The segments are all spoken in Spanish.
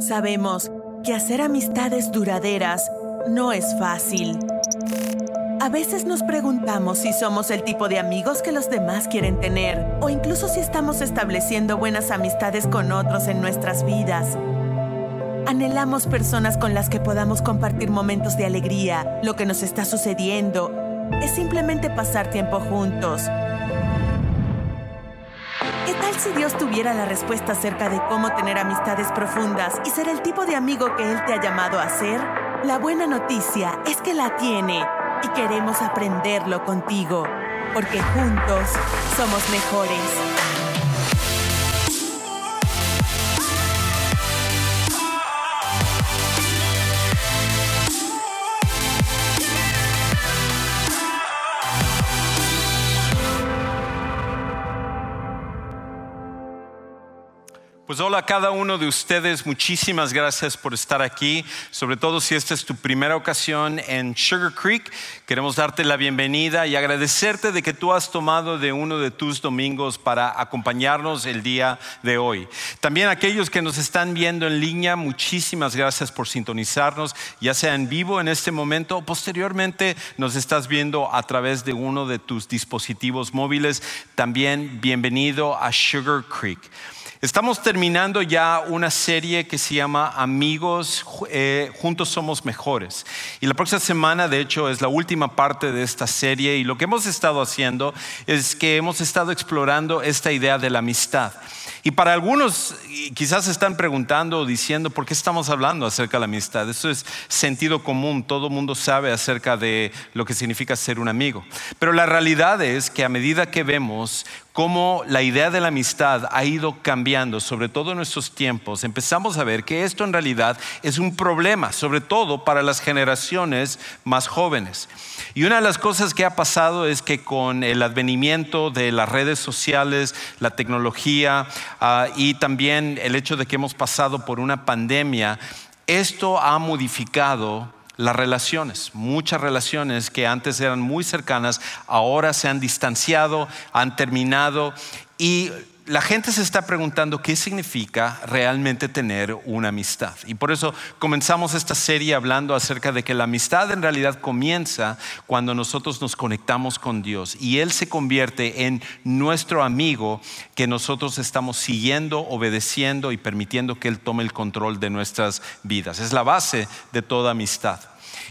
Sabemos que hacer amistades duraderas no es fácil. A veces nos preguntamos si somos el tipo de amigos que los demás quieren tener o incluso si estamos estableciendo buenas amistades con otros en nuestras vidas. Anhelamos personas con las que podamos compartir momentos de alegría, lo que nos está sucediendo. Es simplemente pasar tiempo juntos. ¿Qué tal si Dios tuviera la respuesta acerca de cómo tener amistades profundas y ser el tipo de amigo que Él te ha llamado a ser? La buena noticia es que la tiene y queremos aprenderlo contigo, porque juntos somos mejores. Hola a cada uno de ustedes, muchísimas gracias por estar aquí, sobre todo si esta es tu primera ocasión en Sugar Creek. Queremos darte la bienvenida y agradecerte de que tú has tomado de uno de tus domingos para acompañarnos el día de hoy. También aquellos que nos están viendo en línea, muchísimas gracias por sintonizarnos, ya sea en vivo en este momento o posteriormente nos estás viendo a través de uno de tus dispositivos móviles. También bienvenido a Sugar Creek. Estamos terminando ya una serie que se llama Amigos, eh, Juntos Somos Mejores. Y la próxima semana, de hecho, es la última parte de esta serie. Y lo que hemos estado haciendo es que hemos estado explorando esta idea de la amistad. Y para algunos quizás están preguntando o diciendo, ¿por qué estamos hablando acerca de la amistad? Eso es sentido común, todo el mundo sabe acerca de lo que significa ser un amigo. Pero la realidad es que a medida que vemos cómo la idea de la amistad ha ido cambiando, sobre todo en nuestros tiempos, empezamos a ver que esto en realidad es un problema, sobre todo para las generaciones más jóvenes. Y una de las cosas que ha pasado es que con el advenimiento de las redes sociales, la tecnología ah, y también el hecho de que hemos pasado por una pandemia, esto ha modificado las relaciones. Muchas relaciones que antes eran muy cercanas, ahora se han distanciado, han terminado y la gente se está preguntando qué significa realmente tener una amistad. Y por eso comenzamos esta serie hablando acerca de que la amistad en realidad comienza cuando nosotros nos conectamos con Dios y Él se convierte en nuestro amigo que nosotros estamos siguiendo, obedeciendo y permitiendo que Él tome el control de nuestras vidas. Es la base de toda amistad.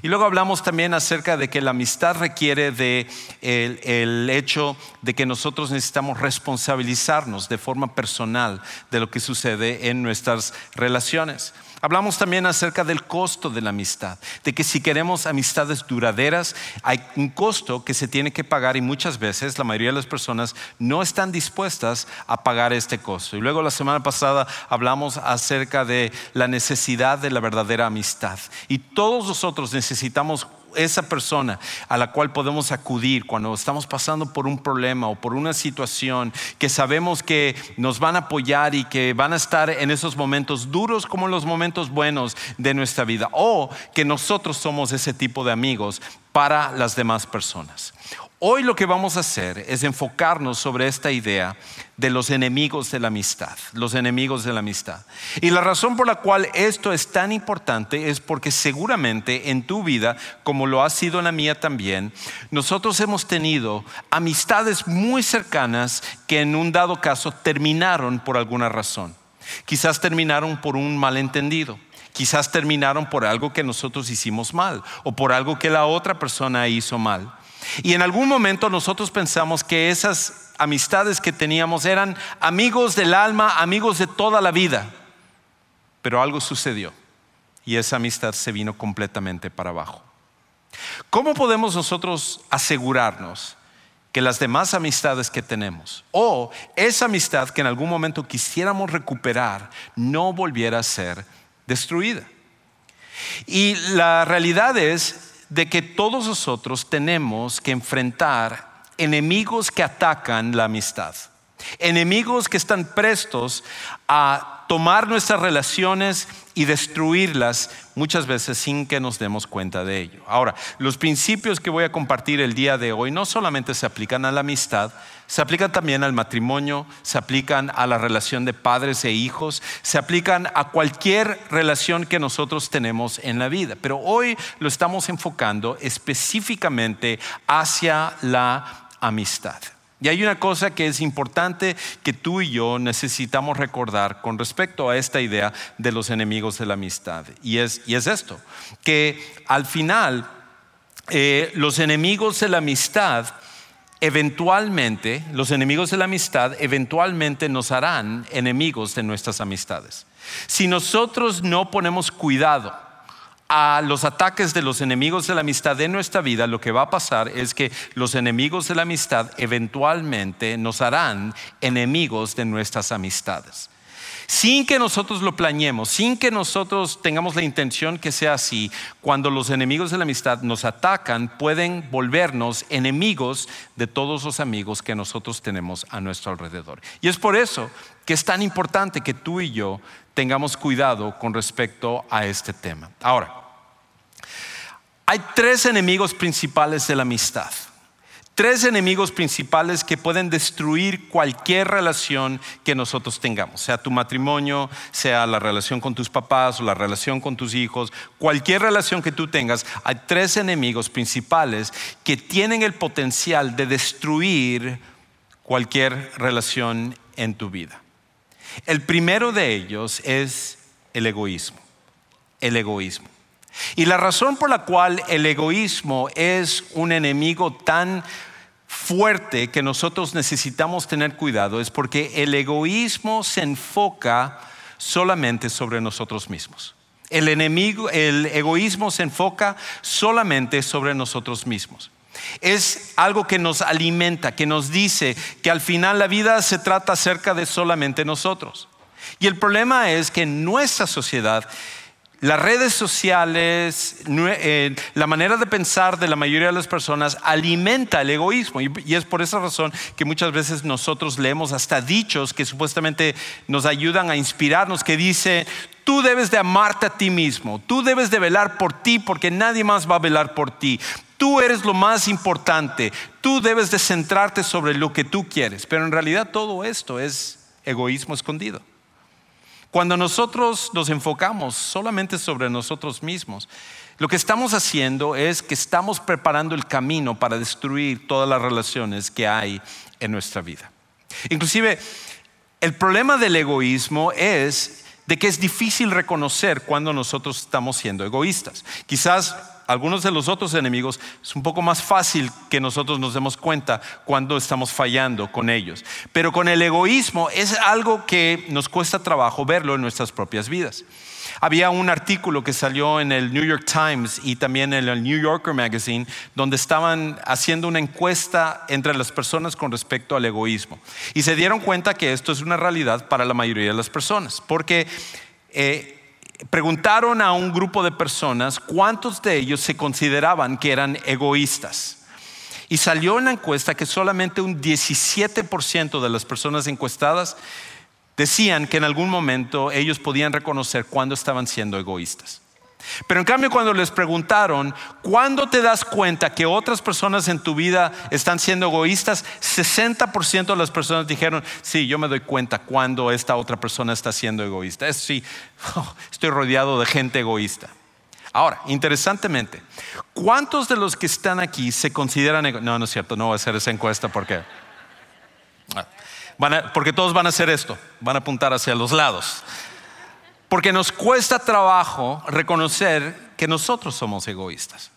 Y luego hablamos también acerca de que la amistad requiere de el, hecho de que nosotros necesitamos responsabilizarnos de forma personal de lo que sucede en nuestras relaciones. Hablamos también acerca del costo de la amistad, de que si queremos amistades duraderas, hay un costo que se tiene que pagar y muchas veces la mayoría de las personas no están dispuestas a pagar este costo. Y luego la semana pasada hablamos acerca de la necesidad de la verdadera amistad. Y todos nosotros necesitamos esa persona a la cual podemos acudir cuando estamos pasando por un problema o por una situación que sabemos que nos van a apoyar y que van a estar en esos momentos duros como en los momentos buenos de nuestra vida o que nosotros somos ese tipo de amigos para las demás personas. Hoy lo que vamos a hacer es enfocarnos sobre esta idea de los enemigos de la amistad, los enemigos de la amistad. Y la razón por la cual esto es tan importante es porque seguramente en tu vida, como lo ha sido en la mía también, nosotros hemos tenido amistades muy cercanas que en un dado caso terminaron por alguna razón. Quizás terminaron por un malentendido. Quizás terminaron por algo que nosotros hicimos mal o por algo que la otra persona hizo mal. Y en algún momento nosotros pensamos que esas amistades que teníamos eran amigos del alma, amigos de toda la vida. Pero algo sucedió y esa amistad se vino completamente para abajo. ¿Cómo podemos nosotros asegurarnos que las demás amistades que tenemos o esa amistad que en algún momento quisiéramos recuperar no volviera a ser destruida? Y la realidad es de que todos nosotros tenemos que enfrentar enemigos que atacan la amistad. Enemigos que están prestos a tomar nuestras relaciones y destruirlas muchas veces sin que nos demos cuenta de ello. Ahora, los principios que voy a compartir el día de hoy no solamente se aplican a la amistad, se aplican también al matrimonio, se aplican a la relación de padres e hijos, se aplican a cualquier relación que nosotros tenemos en la vida. Pero hoy lo estamos enfocando específicamente hacia la amistad. Y hay una cosa que es importante que tú y yo necesitamos recordar con respecto a esta idea de los enemigos de la amistad. Y es, esto, que al final eh, los enemigos de la amistad eventualmente, los enemigos de la amistad eventualmente nos harán enemigos de nuestras amistades. Si nosotros no ponemos cuidado, a los ataques de los enemigos de la amistad en nuestra vida, lo que va a pasar es que los enemigos de la amistad eventualmente nos harán enemigos de nuestras amistades. Sin que nosotros lo planeemos, sin que nosotros tengamos la intención que sea así, cuando los enemigos de la amistad nos atacan, pueden volvernos enemigos de todos los amigos que nosotros tenemos a nuestro alrededor. Y es por eso que es tan importante que tú y yo tengamos cuidado con respecto a este tema. Ahora, hay tres enemigos principales de la amistad. Tres enemigos principales que pueden destruir cualquier relación que nosotros tengamos, sea tu matrimonio, sea la relación con tus papás o la relación con tus hijos, cualquier relación que tú tengas, hay tres enemigos principales que tienen el potencial de destruir cualquier relación en tu vida. El primero de ellos es el egoísmo, el egoísmo. Y la razón por la cual el egoísmo es un enemigo tan fuerte que nosotros necesitamos tener cuidado es porque el egoísmo se enfoca solamente sobre nosotros mismos. El enemigo, el egoísmo se enfoca solamente sobre nosotros mismos. Es algo que nos alimenta, que nos dice que al final la vida se trata acerca de solamente nosotros. Y el problema es que en nuestra sociedad las redes sociales, eh, la manera de pensar de la mayoría de las personas alimenta el egoísmo y, es por esa razón que muchas veces nosotros leemos hasta dichos que supuestamente nos ayudan a inspirarnos, que dice, tú debes de amarte a ti mismo, tú debes de velar por ti porque nadie más va a velar por ti. Tú eres lo más importante, tú debes de centrarte sobre lo que tú quieres, pero en realidad todo esto es egoísmo escondido. Cuando nosotros nos enfocamos solamente sobre nosotros mismos, lo que estamos haciendo es que estamos preparando el camino para destruir todas las relaciones que hay en nuestra vida. Inclusive, el problema del egoísmo es de que es difícil reconocer cuando nosotros estamos siendo egoístas. Quizás algunos de los otros enemigos es un poco más fácil que nosotros nos demos cuenta cuando estamos fallando con ellos. Pero con el egoísmo es algo que nos cuesta trabajo verlo en nuestras propias vidas. Había un artículo que salió en el New York Times y también en el New Yorker Magazine donde estaban haciendo una encuesta entre las personas con respecto al egoísmo. Y se dieron cuenta que esto es una realidad para la mayoría de las personas, porque eh, preguntaron a un grupo de personas cuántos de ellos se consideraban que eran egoístas. Y salió en la encuesta que solamente un 17% de las personas encuestadas decían que en algún momento ellos podían reconocer cuándo estaban siendo egoístas. Pero en cambio cuando les preguntaron, ¿cuándo te das cuenta que otras personas en tu vida están siendo egoístas? 60% de las personas dijeron, sí, yo me doy cuenta cuando esta otra persona está siendo egoísta. Es sí, estoy rodeado de gente egoísta. Ahora, interesantemente, ¿cuántos de los que están aquí se consideran egoístas? No, no es cierto, no voy a hacer esa encuesta porque... Ah, porque todos van a hacer esto, van a apuntar hacia los lados. Porque nos cuesta trabajo reconocer que nosotros somos egoístas.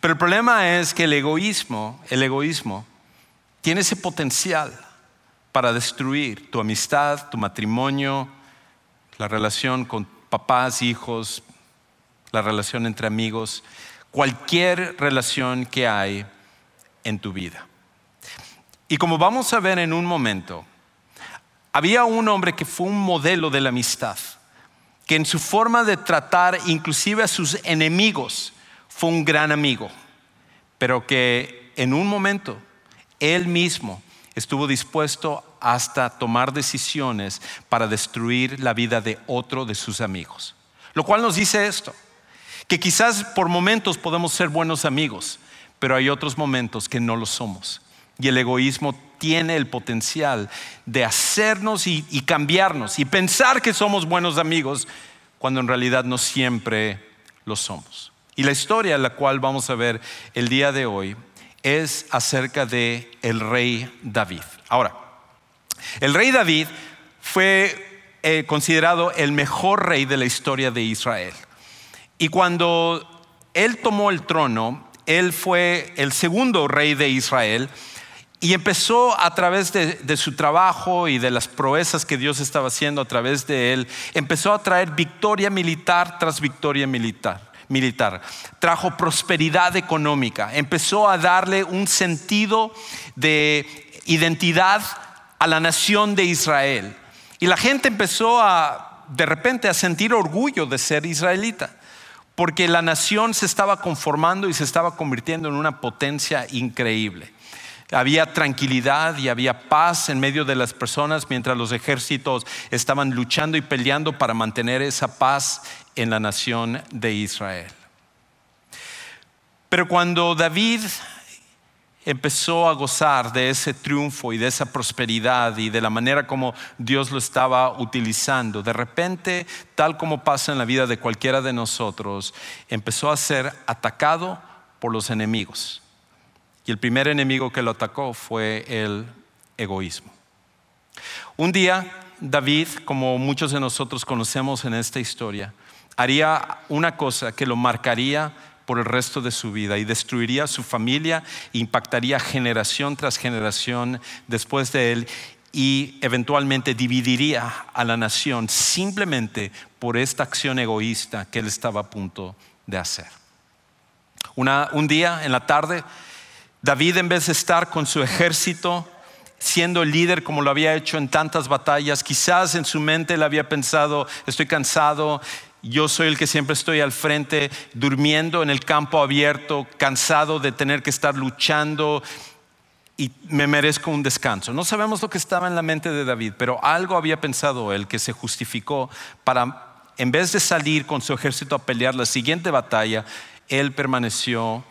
Pero el problema es que el egoísmo, el egoísmo, tiene ese potencial para destruir tu amistad, tu matrimonio, la relación con papás, hijos, la relación entre amigos, cualquier relación que hay en tu vida. Y como vamos a ver en un momento, había un hombre que fue un modelo de la amistad que en su forma de tratar inclusive a sus enemigos fue un gran amigo, pero que en un momento él mismo estuvo dispuesto hasta tomar decisiones para destruir la vida de otro de sus amigos. Lo cual nos dice esto, que quizás por momentos podemos ser buenos amigos, pero hay otros momentos que no lo somos. Y el egoísmo tiene el potencial de hacernos y, cambiarnos y pensar que somos buenos amigos cuando en realidad no siempre lo somos. Y la historia la cual vamos a ver el día de hoy es acerca de el rey David. Ahora, el rey David fue eh, considerado el mejor rey de la historia de Israel. Y cuando él tomó el trono, él fue el segundo rey de Israel y empezó a través de, su trabajo y de las proezas que Dios estaba haciendo a través de él, empezó a traer victoria militar tras victoria militar militar, trajo prosperidad económica, empezó a darle un sentido de identidad a la nación de Israel. Y la gente empezó a, de repente, a sentir orgullo de ser israelita, porque la nación se estaba conformando y se estaba convirtiendo en una potencia increíble. Había tranquilidad y había paz en medio de las personas mientras los ejércitos estaban luchando y peleando para mantener esa paz en la nación de Israel. Pero cuando David empezó a gozar de ese triunfo y de esa prosperidad y de la manera como Dios lo estaba utilizando, de repente, tal como pasa en la vida de cualquiera de nosotros, empezó a ser atacado por los enemigos. Y el primer enemigo que lo atacó fue el egoísmo. Un día, David, como muchos de nosotros conocemos en esta historia, haría una cosa que lo marcaría por el resto de su vida y destruiría su familia, impactaría generación tras generación después de él y eventualmente dividiría a la nación simplemente por esta acción egoísta que él estaba a punto de hacer. un día en la tarde, David en vez de estar con su ejército, siendo el líder como lo había hecho en tantas batallas, quizás en su mente él había pensado, estoy cansado, yo soy el que siempre estoy al frente, durmiendo en el campo abierto, cansado de tener que estar luchando y me merezco un descanso. No sabemos lo que estaba en la mente de David, pero algo había pensado él que se justificó para, en vez de salir con su ejército a pelear la siguiente batalla, él permaneció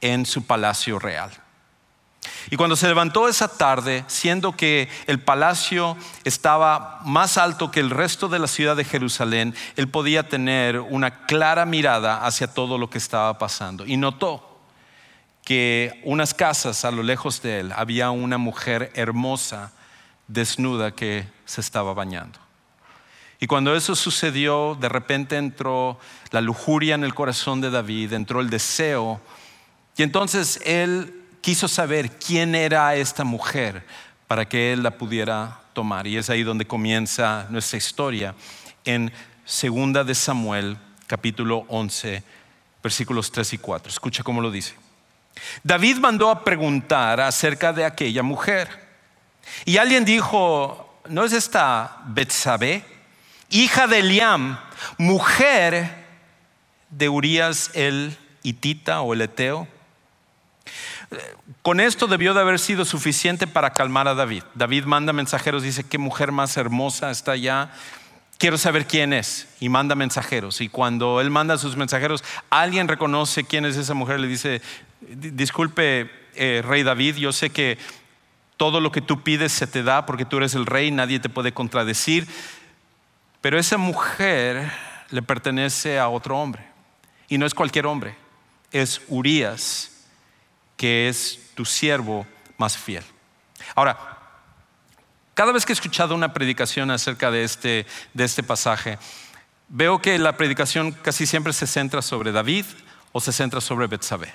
en su palacio real. Y cuando se levantó esa tarde, siendo que el palacio estaba más alto que el resto de la ciudad de Jerusalén, él podía tener una clara mirada hacia todo lo que estaba pasando. Y notó que unas casas a lo lejos de él había una mujer hermosa, desnuda, que se estaba bañando. Y cuando eso sucedió, de repente entró la lujuria en el corazón de David, entró el deseo. Y entonces él quiso saber quién era esta mujer para que él la pudiera tomar. Y es ahí donde comienza nuestra historia en Segunda de Samuel, capítulo 11, versículos 3 y 4. Escucha cómo lo dice. David mandó a preguntar acerca de aquella mujer. Y alguien dijo, ¿no es esta Betsabé, hija de Eliam, mujer de Urias el hitita o el eteo? Con esto debió de haber sido suficiente para calmar a David. David manda mensajeros, dice, qué mujer más hermosa está allá. Quiero saber quién es. Y manda mensajeros. Y cuando él manda a sus mensajeros, alguien reconoce quién es esa mujer. Le dice, disculpe, eh, rey David, yo sé que todo lo que tú pides se te da porque tú eres el rey, nadie te puede contradecir. Pero esa mujer le pertenece a otro hombre. Y no es cualquier hombre, es Urias que es tu siervo más fiel. Ahora, cada vez que he escuchado una predicación acerca de este, de este pasaje, veo que la predicación casi siempre se centra sobre David o se centra sobre Betsabé,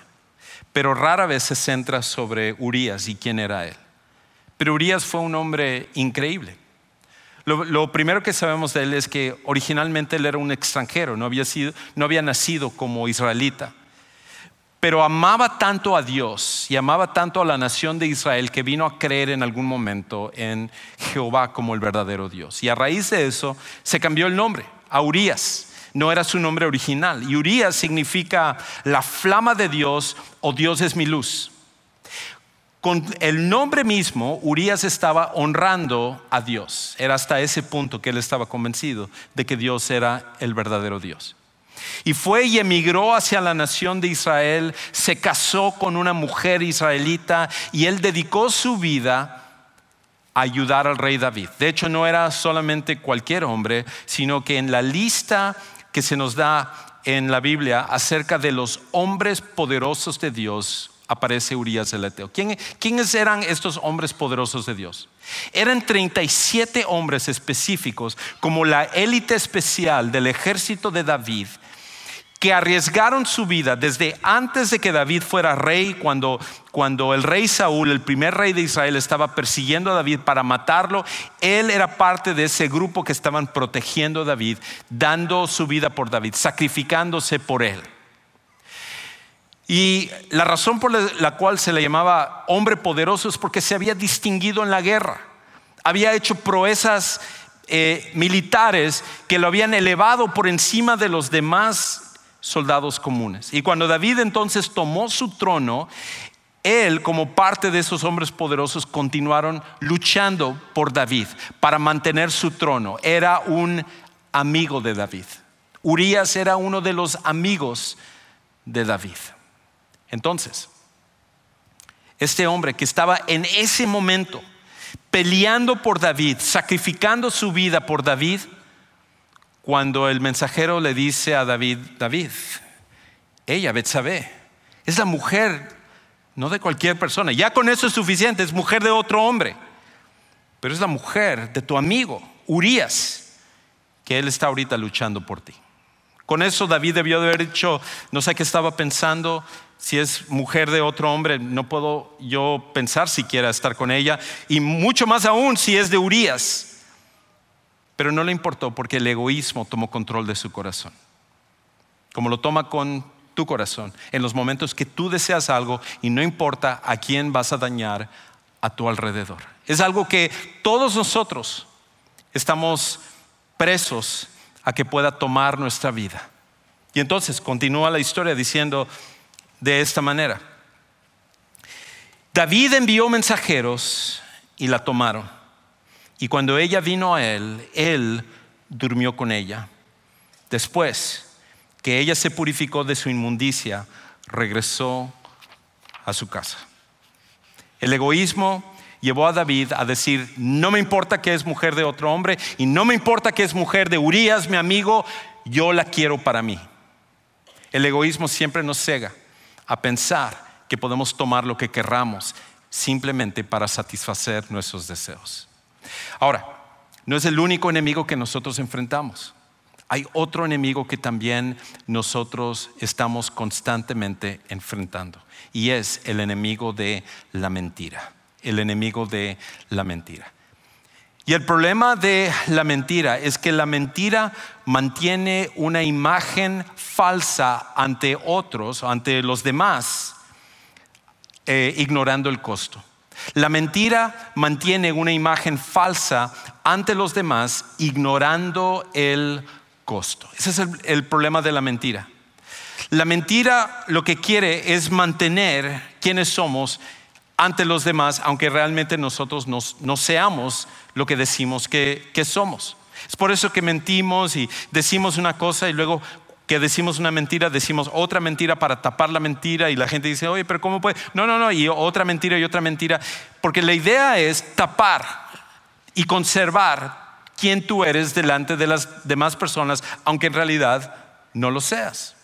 pero rara vez se centra sobre Urias y quién era él. Pero Urias fue un hombre increíble. Lo, primero que sabemos de él es que originalmente él era un extranjero, no había, sido, no había nacido como israelita pero amaba tanto a Dios y amaba tanto a la nación de Israel que vino a creer en algún momento en Jehová como el verdadero Dios. Y a raíz de eso se cambió el nombre a Urias. No era su nombre original. Y Urias significa la flama de Dios o Dios es mi luz. con el nombre mismo, Urias estaba honrando a Dios. Era hasta ese punto que él estaba convencido de que Dios era el verdadero Dios. Y fue y emigró hacia la nación de Israel, se casó con una mujer israelita y él dedicó su vida a ayudar al rey David. De hecho, no era solamente cualquier hombre, sino que en la lista que se nos da en la Biblia acerca de los hombres poderosos de Dios, aparece Urias el Eteo. ¿Quiénes eran estos hombres poderosos de Dios? Eran 37 hombres específicos, como la élite especial del ejército de David, que arriesgaron su vida desde antes de que David fuera rey, cuando, cuando el rey Saúl, el primer rey de Israel, estaba persiguiendo a David para matarlo, él era parte de ese grupo que estaban protegiendo a David, dando su vida por David, sacrificándose por él. Y la razón por la cual se le llamaba hombre poderoso es porque se había distinguido en la guerra, había hecho proezas eh, militares que lo habían elevado por encima de los demás soldados comunes. Y cuando David entonces tomó su trono, él, como parte de esos hombres poderosos, continuaron luchando por David para mantener su trono. Era un amigo de David. Urias era uno de los amigos de David. Entonces, este hombre que estaba en ese momento peleando por David, sacrificando su vida por David, cuando el mensajero le dice a David, David, ella, Betsabé, es la mujer, no de cualquier persona, ya con eso es suficiente, es mujer de otro hombre, pero es la mujer de tu amigo, Urias, que él está ahorita luchando por ti. Con eso David debió de haber dicho, no sé qué estaba pensando, si es mujer de otro hombre, no puedo yo pensar siquiera estar con ella, y mucho más aún si es de Urias. Pero no le importó porque el egoísmo tomó control de su corazón. Como lo toma con tu corazón en los momentos que tú deseas algo y no importa a quién vas a dañar a tu alrededor. Es algo que todos nosotros estamos presos a que pueda tomar nuestra vida. Y entonces continúa la historia diciendo de esta manera. David envió mensajeros y la tomaron y cuando ella vino a él, él durmió con ella. Después que ella se purificó de su inmundicia, regresó a su casa. El egoísmo llevó a David a decir, no me importa que es mujer de otro hombre y no me importa que es mujer de Urias, mi amigo, yo la quiero para mí. El egoísmo siempre nos cega a pensar que podemos tomar lo que querramos simplemente para satisfacer nuestros deseos. Ahora, no es el único enemigo que nosotros enfrentamos. Hay otro enemigo que también nosotros estamos constantemente enfrentando y es el enemigo de la mentira. El enemigo de la mentira. Y el problema de la mentira es que la mentira mantiene una imagen falsa ante otros, ante los demás, eh, ignorando el costo. La mentira mantiene una imagen falsa ante los demás, ignorando el costo. Ese es el, problema de la mentira. La mentira lo que quiere es mantener quienes somos ante los demás, aunque realmente nosotros no seamos lo que decimos que somos. Es por eso que mentimos y decimos una cosa y luego que decimos una mentira, decimos otra mentira para tapar la mentira y la gente dice, oye, pero ¿cómo puede? No, no, no, y otra mentira y otra mentira. Porque la idea es tapar y conservar quién tú eres delante de las demás personas, aunque en realidad no lo seas.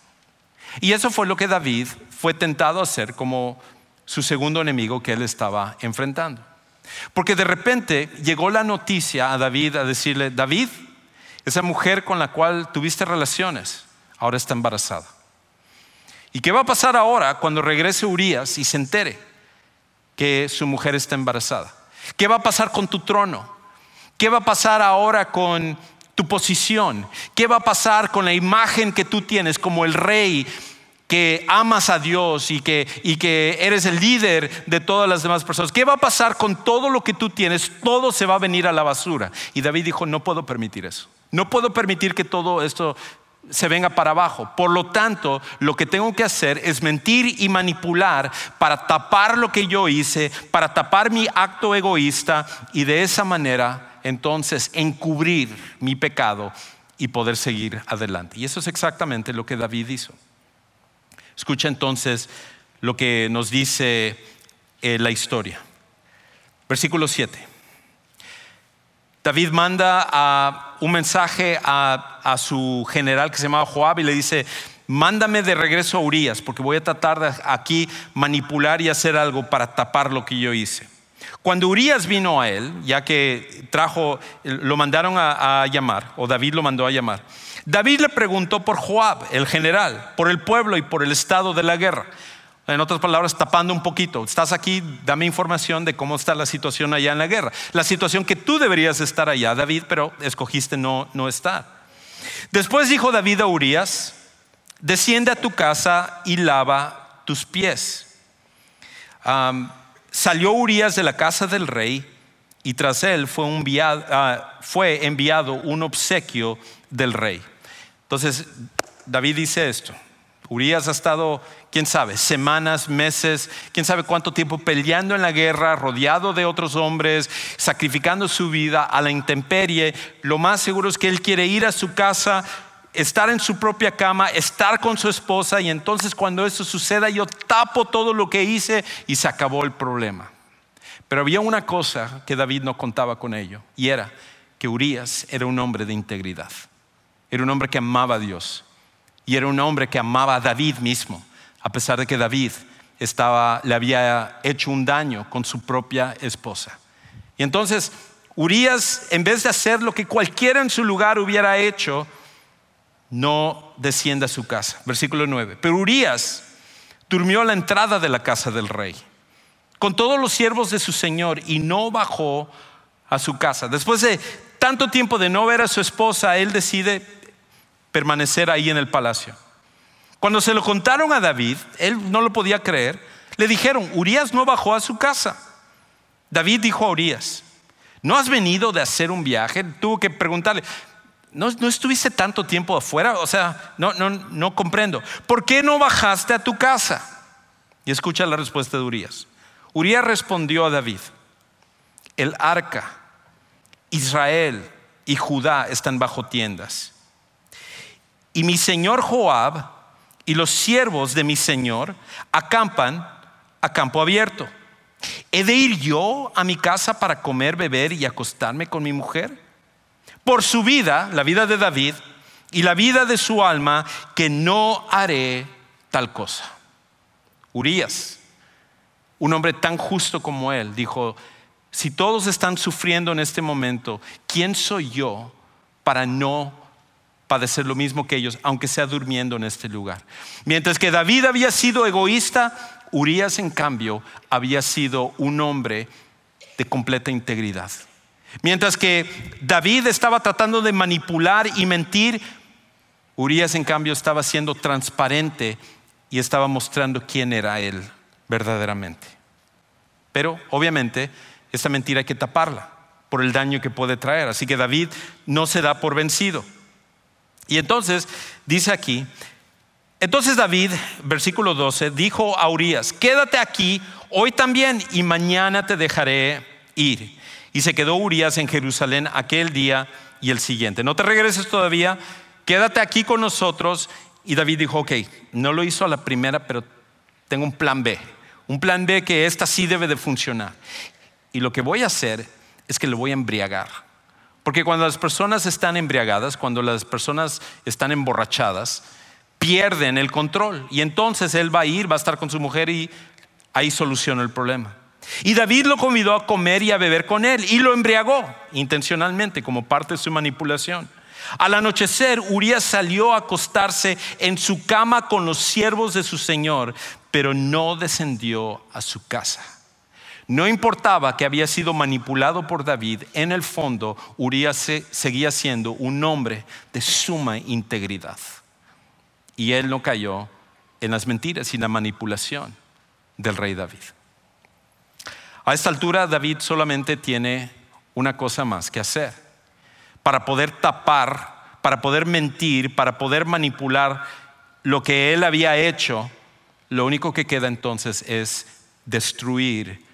Y eso fue lo que David fue tentado a hacer como su segundo enemigo que él estaba enfrentando. Porque de repente llegó la noticia a David a decirle, David, esa mujer con la cual tuviste relaciones, ahora está embarazada. ¿Y qué va a pasar ahora cuando regrese Urias y se entere que su mujer está embarazada? ¿Qué va a pasar con tu trono? ¿Qué va a pasar ahora con tu posición? ¿Qué va a pasar con la imagen que tú tienes como el rey que amas a Dios y que, y que eres el líder de todas las demás personas? ¿Qué va a pasar con todo lo que tú tienes? Todo se va a venir a la basura. Y David dijo, no puedo permitir eso. No puedo permitir que todo esto se venga para abajo. Por lo tanto, lo que tengo que hacer es mentir y manipular para tapar lo que yo hice, para tapar mi acto egoísta y de esa manera entonces encubrir mi pecado y poder seguir adelante. Y eso es exactamente lo que David hizo. Escucha entonces lo que nos dice eh, la historia. Versículo 7. David manda a un mensaje a, su general que se llamaba Joab y le dice, mándame de regreso a Urias porque voy a tratar de aquí manipular y hacer algo para tapar lo que yo hice. Cuando Urias vino a él, ya que trajo, lo mandaron a, a llamar, o David lo mandó a llamar, David le preguntó por Joab, el general, por el pueblo y por el estado de la guerra. En otras palabras, tapando un poquito. Estás aquí, dame información de cómo está la situación allá en la guerra. La situación que tú deberías estar allá, David, pero escogiste no, no estar. Después dijo David a Urias, desciende a tu casa y lava tus pies. salió Urias de la casa del rey y tras él fue ah, fue enviado un obsequio del rey. Entonces, David dice esto. Urias ha estado, quién sabe, semanas, meses, quién sabe cuánto tiempo peleando en la guerra, rodeado de otros hombres, sacrificando su vida a la intemperie. Lo más seguro es que él quiere ir a su casa, estar en su propia cama, estar con su esposa y entonces cuando eso suceda yo tapo todo lo que hice y se acabó el problema. Pero había una cosa que David no contaba con ello y era que Urias era un hombre de integridad, era un hombre que amaba a Dios y era un hombre que amaba a David mismo, a pesar de que David le había hecho un daño con su propia esposa. Y entonces Urias, en vez de hacer lo que cualquiera en su lugar hubiera hecho, no desciende a su casa. Versículo 9. Pero Urias durmió a la entrada de la casa del rey, con todos los siervos de su señor, y no bajó a su casa. Después de tanto tiempo de no ver a su esposa, él decide permanecer ahí en el palacio. Cuando se lo contaron a David, él no lo podía creer, le dijeron, Urias no bajó a su casa. David dijo a Urias, ¿no has venido de hacer un viaje? Tuvo que preguntarle, ¿no, estuviste tanto tiempo afuera? O sea, no, no, comprendo. ¿Por qué no bajaste a tu casa? Y escucha la respuesta de Urias. Urias respondió a David, el arca, Israel y Judá están bajo tiendas y mi señor Joab y los siervos de mi señor acampan a campo abierto. ¿He de ir yo a mi casa para comer, beber y acostarme con mi mujer? Por su vida, la vida de David, y la vida de su alma, que no haré tal cosa. Urias, un hombre tan justo como él, dijo, si todos están sufriendo en este momento, ¿quién soy yo para no padecer lo mismo que ellos, aunque sea durmiendo en este lugar. Mientras que David había sido egoísta, Urias en cambio había sido un hombre de completa integridad. Mientras que David estaba tratando de manipular y mentir, Urias en cambio estaba siendo transparente y estaba mostrando quién era él verdaderamente. Pero obviamente esta mentira hay que taparla por el daño que puede traer. Así que David no se da por vencido. Y entonces dice aquí, entonces David, versículo 12, dijo a Urias, quédate aquí hoy también y mañana te dejaré ir. Y se quedó Urias en Jerusalén aquel día y el siguiente. No te regreses todavía, quédate aquí con nosotros. Y David dijo, ok, no lo hizo a la primera, pero tengo un plan B. Un plan B que esta sí debe de funcionar. Y lo que voy a hacer es que lo voy a embriagar. Porque cuando las personas están embriagadas, cuando las personas están emborrachadas, pierden el control. Y entonces él va a ir, va a estar con su mujer y ahí soluciona el problema. Y David lo convidó a comer y a beber con él y lo embriagó intencionalmente como parte de su manipulación. Al anochecer, Urias salió a acostarse en su cama con los siervos de su señor, pero no descendió a su casa. No importaba que había sido manipulado por David, en el fondo Urias seguía siendo un hombre de suma integridad. Y él no cayó en las mentiras y la manipulación del rey David. A esta altura David solamente tiene una cosa más que hacer para poder tapar para poder mentir, para poder manipular lo que él había hecho, lo único que queda entonces es destruir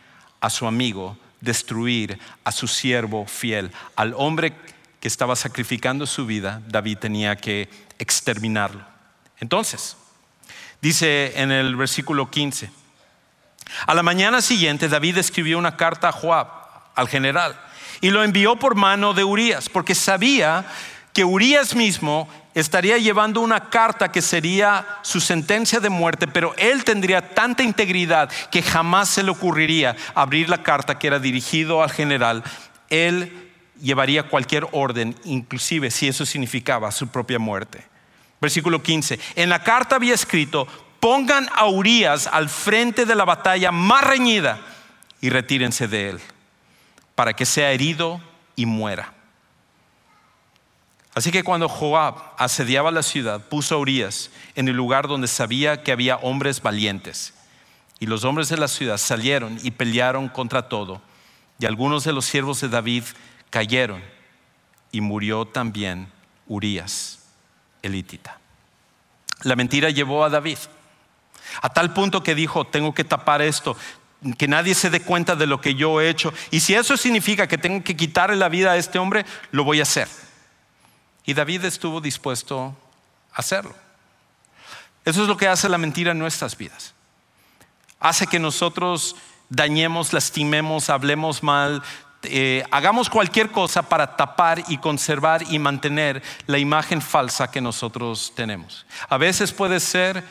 a su amigo, destruir a su siervo fiel, al hombre que estaba sacrificando su vida, David tenía que exterminarlo. Entonces, dice en el versículo 15, a la mañana siguiente David escribió una carta a Joab, al general, y lo envió por mano de Urias, porque sabía que Urias mismo estaría llevando una carta que sería su sentencia de muerte, pero él tendría tanta integridad que jamás se le ocurriría abrir la carta que era dirigido al general. Él llevaría cualquier orden, inclusive si eso significaba su propia muerte. Versículo 15. En la carta había escrito, pongan a Urias al frente de la batalla más reñida y retírense de él, para que sea herido y muera. Así que cuando Joab asediaba la ciudad, puso a Urias en el lugar donde sabía que había hombres valientes. Y los hombres de la ciudad salieron y pelearon contra todo. Y algunos de los siervos de David cayeron. Y murió también Urias, elítita. La mentira llevó a David a tal punto que dijo, tengo que tapar esto, que nadie se dé cuenta de lo que yo he hecho. Y si eso significa que tengo que quitarle la vida a este hombre, lo voy a hacer. Y David estuvo dispuesto a hacerlo. Eso es lo que hace la mentira en nuestras vidas. Hace que nosotros dañemos, lastimemos, hablemos mal, eh, hagamos cualquier cosa para tapar y conservar y mantener la imagen falsa que nosotros tenemos. A veces puede ser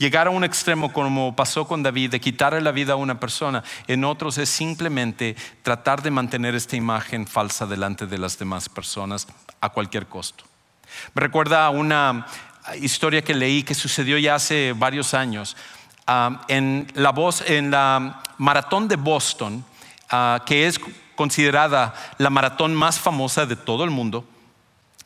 llegar a un extremo como pasó con David, de quitarle la vida a una persona. En otros es simplemente tratar de mantener esta imagen falsa delante de las demás personas a cualquier costo. Me recuerda una historia que leí que sucedió ya hace varios años. Ah, en, la maratón de Boston, ah, que es considerada la maratón más famosa de todo el mundo,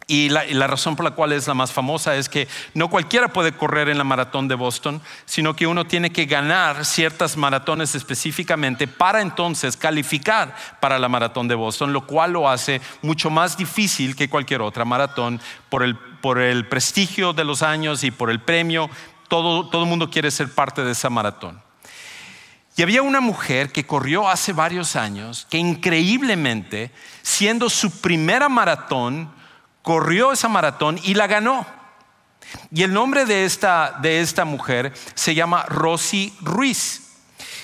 y la, razón por la cual es la más famosa es que no cualquiera puede correr en la maratón de Boston, sino que uno tiene que ganar ciertas maratones específicamente para entonces calificar para la maratón de Boston, lo cual lo hace mucho más difícil que cualquier otra maratón por el, por el prestigio de los años y por el premio. Todo, todo el mundo quiere ser parte de esa maratón. Y había una mujer que corrió hace varios años que increíblemente, siendo su primera maratón, corrió esa maratón y la ganó. Y el nombre de esta, de esta mujer se llama Rosy Ruiz.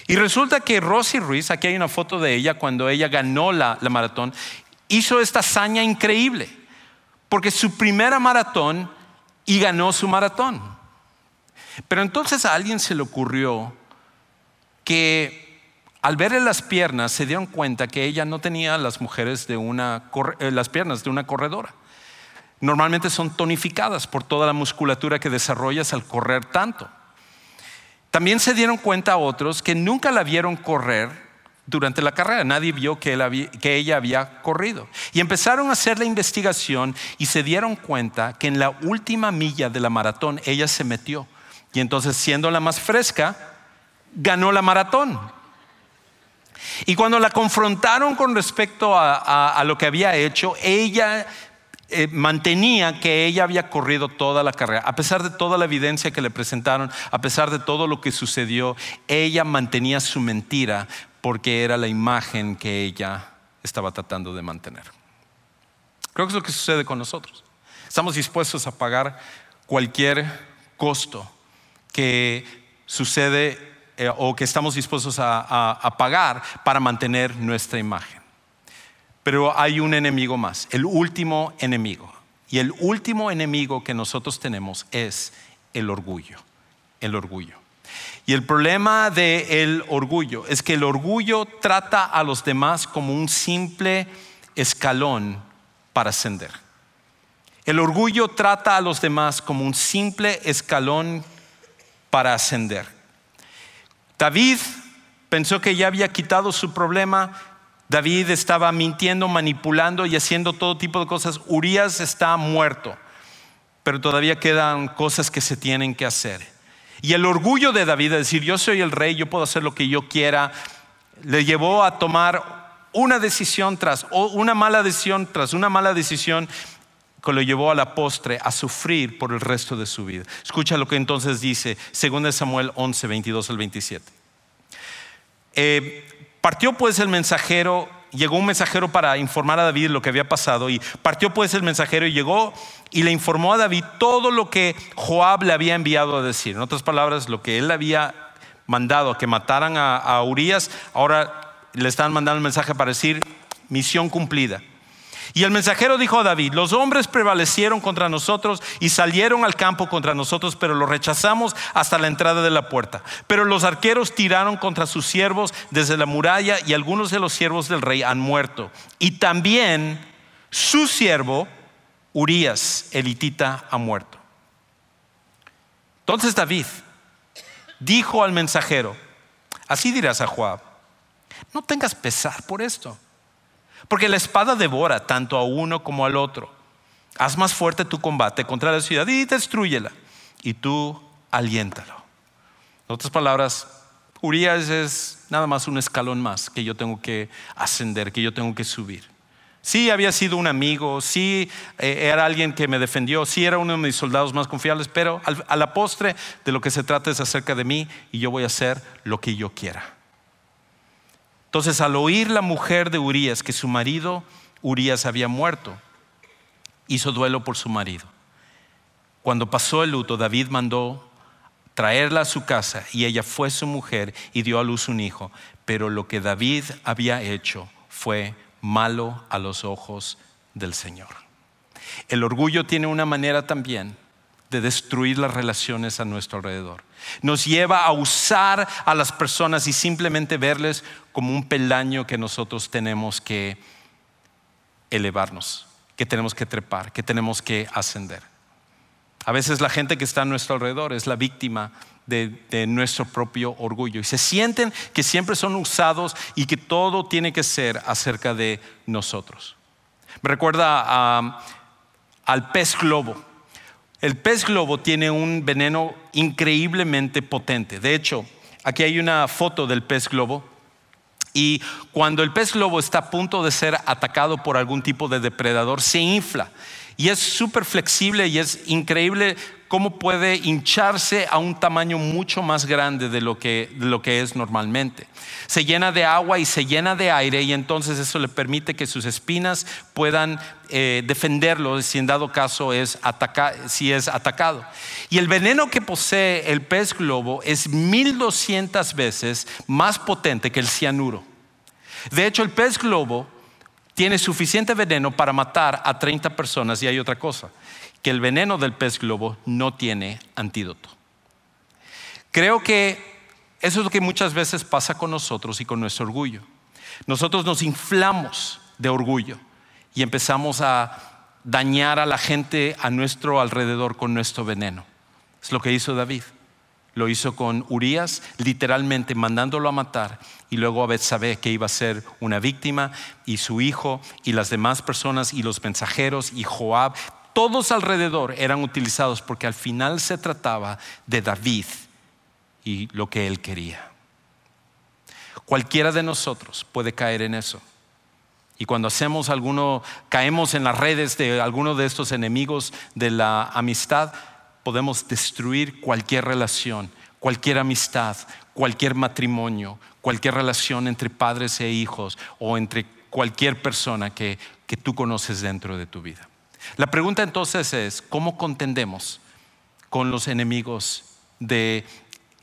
Y resulta que Rosy Ruiz, aquí hay una foto de ella cuando ella ganó la, la maratón, hizo esta hazaña increíble, porque su primera maratón y ganó su maratón. Pero entonces a alguien se le ocurrió que al verle las piernas se dieron cuenta que ella no tenía las mujeres de una, eh, las piernas de una corredora normalmente son tonificadas por toda la musculatura que desarrollas al correr tanto. También se dieron cuenta otros que nunca la vieron correr durante la carrera. Nadie vio que, ella había corrido. Y empezaron a hacer la investigación y se dieron cuenta que en la última milla de la maratón ella se metió. Y entonces, siendo la más fresca, ganó la maratón. Y cuando la confrontaron con respecto a lo que había hecho, ella eh, mantenía que ella había corrido toda la carrera. A pesar de toda la evidencia que le presentaron, a pesar de todo lo que sucedió, ella mantenía su mentira porque era la imagen que ella estaba tratando de mantener. Creo que es lo que sucede con nosotros. Estamos dispuestos a pagar cualquier costo que sucede eh, o que estamos dispuestos a pagar para mantener nuestra imagen. Pero hay un enemigo más, el último enemigo. Y el último enemigo que nosotros tenemos es el orgullo. El orgullo. Y el problema del orgullo es que el orgullo trata a los demás como un simple escalón para ascender. El orgullo trata a los demás como un simple escalón para ascender. David pensó que ya había quitado su problema, David estaba mintiendo, manipulando y haciendo todo tipo de cosas. Urias está muerto, pero todavía quedan cosas que se tienen que hacer. Y el orgullo de David de decir, yo soy el rey, yo puedo hacer lo que yo quiera, le llevó a tomar una decisión tras, una mala decisión tras una mala decisión, que lo llevó a la postre a sufrir por el resto de su vida. Escucha lo que entonces dice 2 Samuel 11, 22 al 27. Eh, partió pues el mensajero, llegó un mensajero para informar a David lo que había pasado y partió pues el mensajero y llegó y le informó a David todo lo que Joab le había enviado a decir. En otras palabras, lo que él había mandado que mataran a, a Urias, ahora le están mandando el mensaje para decir misión cumplida. Y el mensajero dijo a David, los hombres prevalecieron contra nosotros y salieron al campo contra nosotros, pero los rechazamos hasta la entrada de la puerta. Pero los arqueros tiraron contra sus siervos desde la muralla y algunos de los siervos del rey han muerto. Y también su siervo, Urias, elitita, ha muerto. Entonces David dijo al mensajero, así dirás a Joab, no tengas pesar por esto porque la espada devora tanto a uno como al otro. Haz más fuerte tu combate contra la ciudad y destruyela. Y tú aliéntalo. En otras palabras, Urias es nada más un escalón más que yo tengo que ascender, que yo tengo que subir. Sí había sido un amigo, sí eh, era alguien que me defendió, sí era uno de mis soldados más confiables, pero a la postre de lo que se trata es acerca de mí y yo voy a hacer lo que yo quiera. Entonces, al oír la mujer de Urias que su marido Urias había muerto, hizo duelo por su marido. Cuando pasó el luto, David mandó traerla a su casa y ella fue su mujer y dio a luz un hijo. Pero lo que David había hecho fue malo a los ojos del Señor. El orgullo tiene una manera también de destruir las relaciones a nuestro alrededor. Nos lleva a usar a las personas y simplemente verles como un peldaño que nosotros tenemos que elevarnos, que tenemos que trepar, que tenemos que ascender. A veces la gente que está a nuestro alrededor es la víctima de, nuestro propio orgullo y se sienten que siempre son usados y que todo tiene que ser acerca de nosotros. Me recuerda al pez globo. El pez globo tiene un veneno increíblemente potente. De hecho, aquí hay una foto del pez globo. Y cuando el pez globo está a punto de ser atacado por algún tipo de depredador, se infla. Y es súper flexible y es increíble cómo puede hincharse a un tamaño mucho más grande de lo, que, lo que es normalmente. Se llena de agua y se llena de aire y entonces eso le permite que sus espinas puedan eh, defenderlo si en dado caso es, si es atacado. Y el veneno que posee el pez globo es 1200 veces más potente que el cianuro. De hecho, el pez globo tiene suficiente veneno para matar a 30 personas y hay otra cosa que el veneno del pez globo no tiene antídoto. Creo que eso es lo que muchas veces pasa con nosotros y con nuestro orgullo. Nosotros nos inflamos de orgullo y empezamos a dañar a la gente a nuestro alrededor con nuestro veneno. Es lo que hizo David. Lo hizo con Urias, literalmente mandándolo a matar, y luego a Betsabé, que iba a ser una víctima, y su hijo, y las demás personas, y los mensajeros, y Joab, todos alrededor eran utilizados porque al final se trataba de David y lo que él quería. Cualquiera de nosotros puede caer en eso. Y cuando hacemos alguno, caemos en las redes de alguno de estos enemigos de la amistad, podemos destruir cualquier relación, cualquier amistad, cualquier matrimonio, cualquier relación entre padres e hijos o entre cualquier persona que, que tú conoces dentro de tu vida. La pregunta entonces es, ¿cómo contendemos con los enemigos de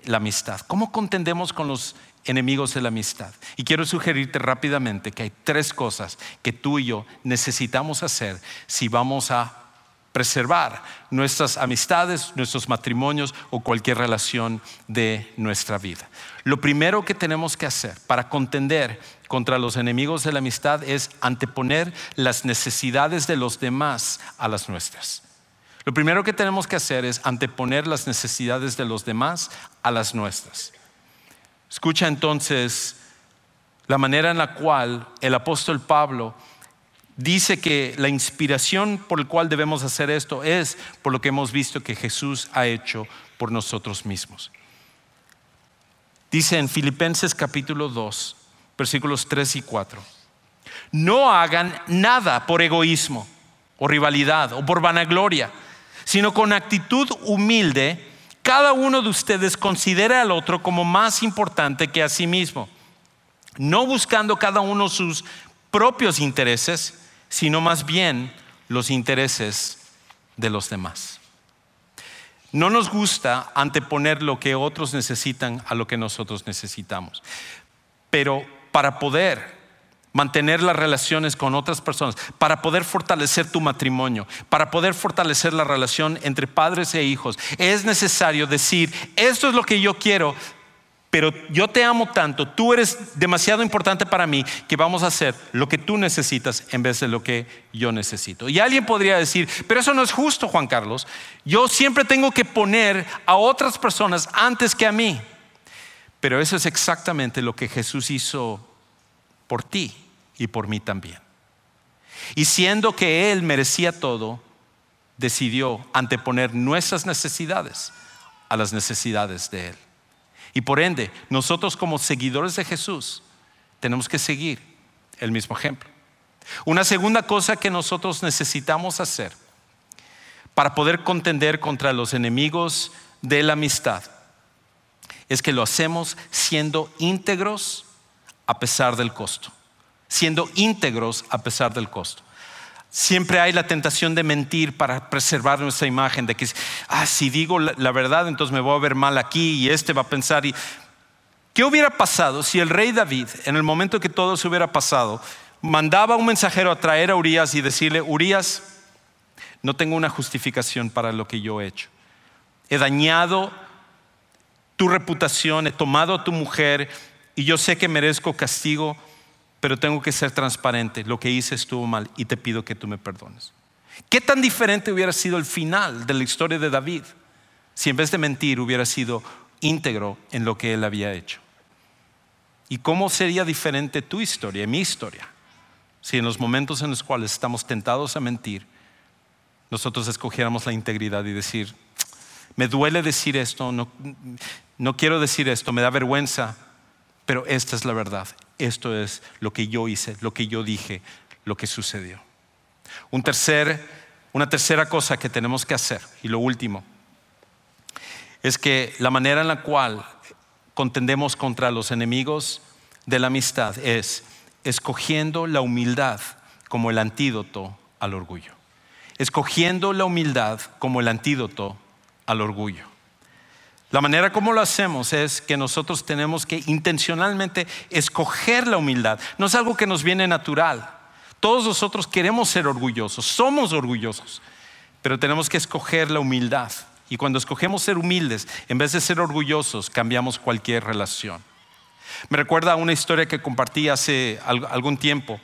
la amistad? ¿Cómo contendemos con los enemigos de la amistad? Y quiero sugerirte rápidamente que hay tres cosas que tú y yo necesitamos hacer si vamos a preservar nuestras amistades, nuestros matrimonios o cualquier relación de nuestra vida. Lo primero que tenemos que hacer para contender contra los enemigos de la amistad es anteponer las necesidades de los demás a las nuestras. Lo primero que tenemos que hacer es anteponer las necesidades de los demás a las nuestras. Escucha entonces la manera en la cual el apóstol Pablo dice que la inspiración por la cual debemos hacer esto es por lo que hemos visto que Jesús ha hecho por nosotros mismos. Dice en Filipenses capítulo 2, versículos 3 y 4, no hagan nada por egoísmo o rivalidad o por vanagloria, sino con actitud humilde, cada uno de ustedes considera al otro como más importante que a sí mismo, no buscando cada uno sus propios intereses, sino más bien los intereses de los demás. No nos gusta anteponer lo que otros necesitan a lo que nosotros necesitamos, pero para poder mantener las relaciones con otras personas, para poder fortalecer tu matrimonio, para poder fortalecer la relación entre padres e hijos. Es necesario decir, esto es lo que yo quiero, pero yo te amo tanto, tú eres demasiado importante para mí que vamos a hacer lo que tú necesitas en vez de lo que yo necesito. Y alguien podría decir, pero eso no es justo, Juan Carlos. Yo siempre tengo que poner a otras personas antes que a mí. Pero eso es exactamente lo que Jesús hizo por ti y por mí también. Y siendo que Él merecía todo, decidió anteponer nuestras necesidades a las necesidades de Él. Y por ende, nosotros como seguidores de Jesús tenemos que seguir el mismo ejemplo. Una segunda cosa que nosotros necesitamos hacer para poder contender contra los enemigos de la amistad es que lo hacemos siendo íntegros a pesar del costo siendo íntegros a pesar del costo. Siempre hay la tentación de mentir para preservar nuestra imagen, de que, ah, si digo la, verdad, entonces me voy a ver mal aquí y este va a pensar. Y, ¿Qué hubiera pasado si el rey David, en el momento que todo se hubiera pasado, mandaba un mensajero a traer a Urias y decirle, Urias, no tengo una justificación para lo que yo he hecho. He dañado tu reputación, he tomado a tu mujer y yo sé que merezco castigo pero tengo que ser transparente. Lo que hice estuvo mal y te pido que tú me perdones. ¿Qué tan diferente hubiera sido el final de la historia de David si en vez de mentir hubiera sido íntegro en lo que él había hecho? ¿Y cómo sería diferente tu historia y mi historia si en los momentos en los cuales estamos tentados a mentir, nosotros escogiéramos la integridad y decir, me duele decir esto, no, no quiero decir esto, me da vergüenza, pero esta es la verdad, esto es lo que yo hice, lo que yo dije, lo que sucedió. Un tercer, una tercera cosa que tenemos que hacer, y lo último, es que la manera en la cual contendemos contra los enemigos de la amistad es escogiendo la humildad como el antídoto al orgullo. Escogiendo la humildad como el antídoto al orgullo. La manera como lo hacemos es que nosotros tenemos que intencionalmente escoger la humildad. No es algo que nos viene natural. Todos nosotros queremos ser orgullosos, somos orgullosos, pero tenemos que escoger la humildad. Y cuando escogemos ser humildes, en vez de ser orgullosos, cambiamos cualquier relación. Me recuerda una historia que compartí hace algún tiempo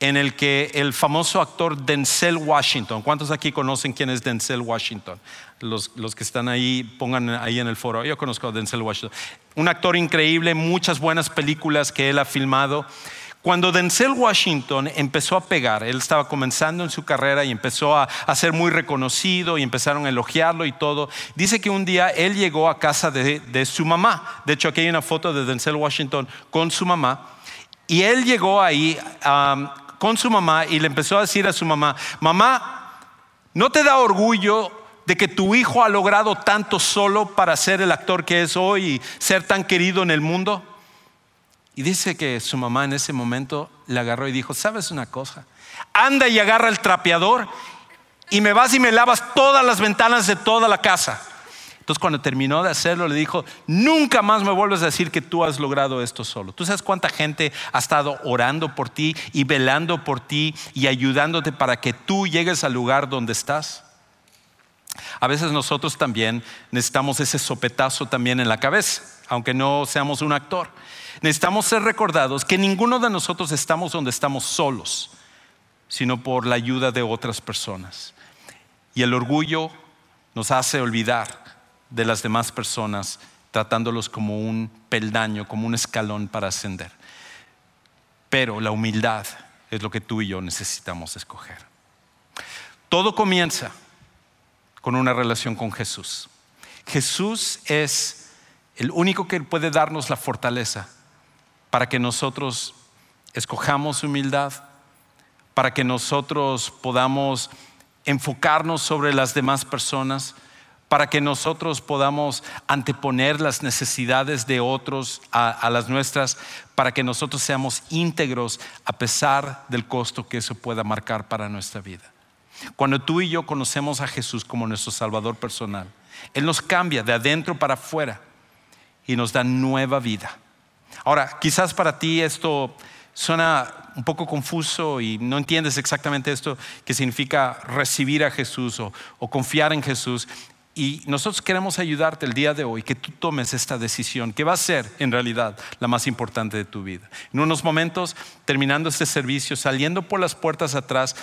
en el que el famoso actor Denzel Washington, ¿cuántos aquí conocen quién es Denzel Washington? Los, los, que están ahí, pongan ahí en el foro, yo conozco a Denzel Washington, un actor increíble, muchas buenas películas que él ha filmado. Cuando Denzel Washington empezó a pegar, él estaba comenzando en su carrera y empezó a, a, ser muy reconocido y empezaron a elogiarlo y todo. Dice que un día él llegó a casa de, de su mamá. De hecho, aquí hay una foto de Denzel Washington con su mamá. Y él llegó ahí um, con su mamá y le empezó a decir a su mamá, mamá, ¿no te da orgullo de que tu hijo ha logrado tanto solo para ser el actor que es hoy y ser tan querido en el mundo? Y dice que su mamá en ese momento le agarró y dijo, ¿sabes una cosa? Anda y agarra el trapeador y me vas y me lavas todas las ventanas de toda la casa. Entonces cuando terminó de hacerlo le dijo, nunca más me vuelves a decir que tú has logrado esto solo. ¿Tú sabes cuánta gente ha estado orando por ti y velando por ti y ayudándote para que tú llegues al lugar donde estás? A veces nosotros también necesitamos ese sopetazo también en la cabeza, aunque no seamos un actor. Necesitamos ser recordados que ninguno de nosotros estamos donde estamos solos, sino por la ayuda de otras personas. Y el orgullo nos hace olvidar de las demás personas, tratándolos como un peldaño, como un escalón para ascender. Pero la humildad es lo que tú y yo necesitamos escoger. Todo comienza con una relación con Jesús. Jesús es el único que puede darnos la fortaleza para que nosotros escojamos humildad, para que nosotros podamos enfocarnos sobre las demás personas, para que nosotros podamos anteponer las necesidades de otros a, las nuestras, para que nosotros seamos íntegros a pesar del costo que eso pueda marcar para nuestra vida. Cuando tú y yo conocemos a Jesús como nuestro Salvador personal, Él nos cambia de adentro para afuera y nos da nueva vida. Ahora, quizás para ti esto suena un poco confuso y no entiendes exactamente esto que significa recibir a Jesús o, confiar en Jesús. Y nosotros queremos ayudarte el día de hoy, que tú tomes esta decisión, que va a ser en realidad la más importante de tu vida. En unos momentos, terminando este servicio, saliendo por las puertas atrás,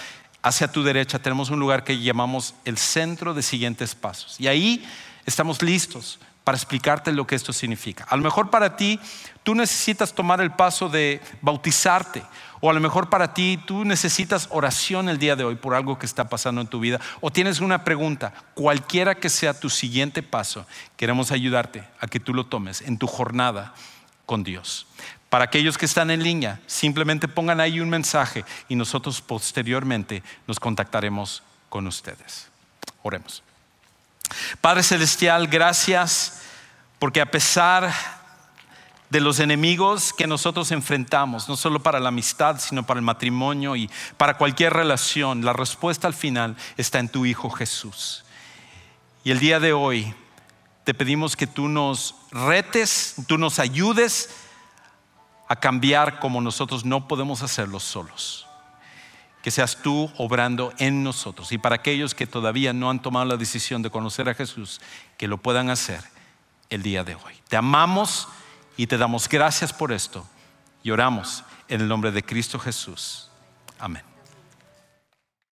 hacia tu derecha, tenemos un lugar que llamamos el centro de siguientes pasos. Y ahí estamos listos para explicarte lo que esto significa. A lo mejor para ti tú necesitas tomar el paso de bautizarte o a lo mejor para ti tú necesitas oración el día de hoy por algo que está pasando en tu vida o tienes una pregunta, cualquiera que sea tu siguiente paso, queremos ayudarte a que tú lo tomes en tu jornada con Dios. Para aquellos que están en línea, simplemente pongan ahí un mensaje y nosotros posteriormente nos contactaremos con ustedes. Oremos. Padre Celestial, gracias porque a pesar de los enemigos que nosotros enfrentamos, no solo para la amistad, sino para el matrimonio y para cualquier relación, la respuesta al final está en tu Hijo Jesús. Y el día de hoy te pedimos que tú nos retes, tú nos ayudes a cambiar como nosotros no podemos hacerlo solos que seas tú obrando en nosotros. Y para aquellos que todavía no han tomado la decisión de conocer a Jesús, que lo puedan hacer el día de hoy. Te amamos y te damos gracias por esto. Y oramos en el nombre de Cristo Jesús. Amén.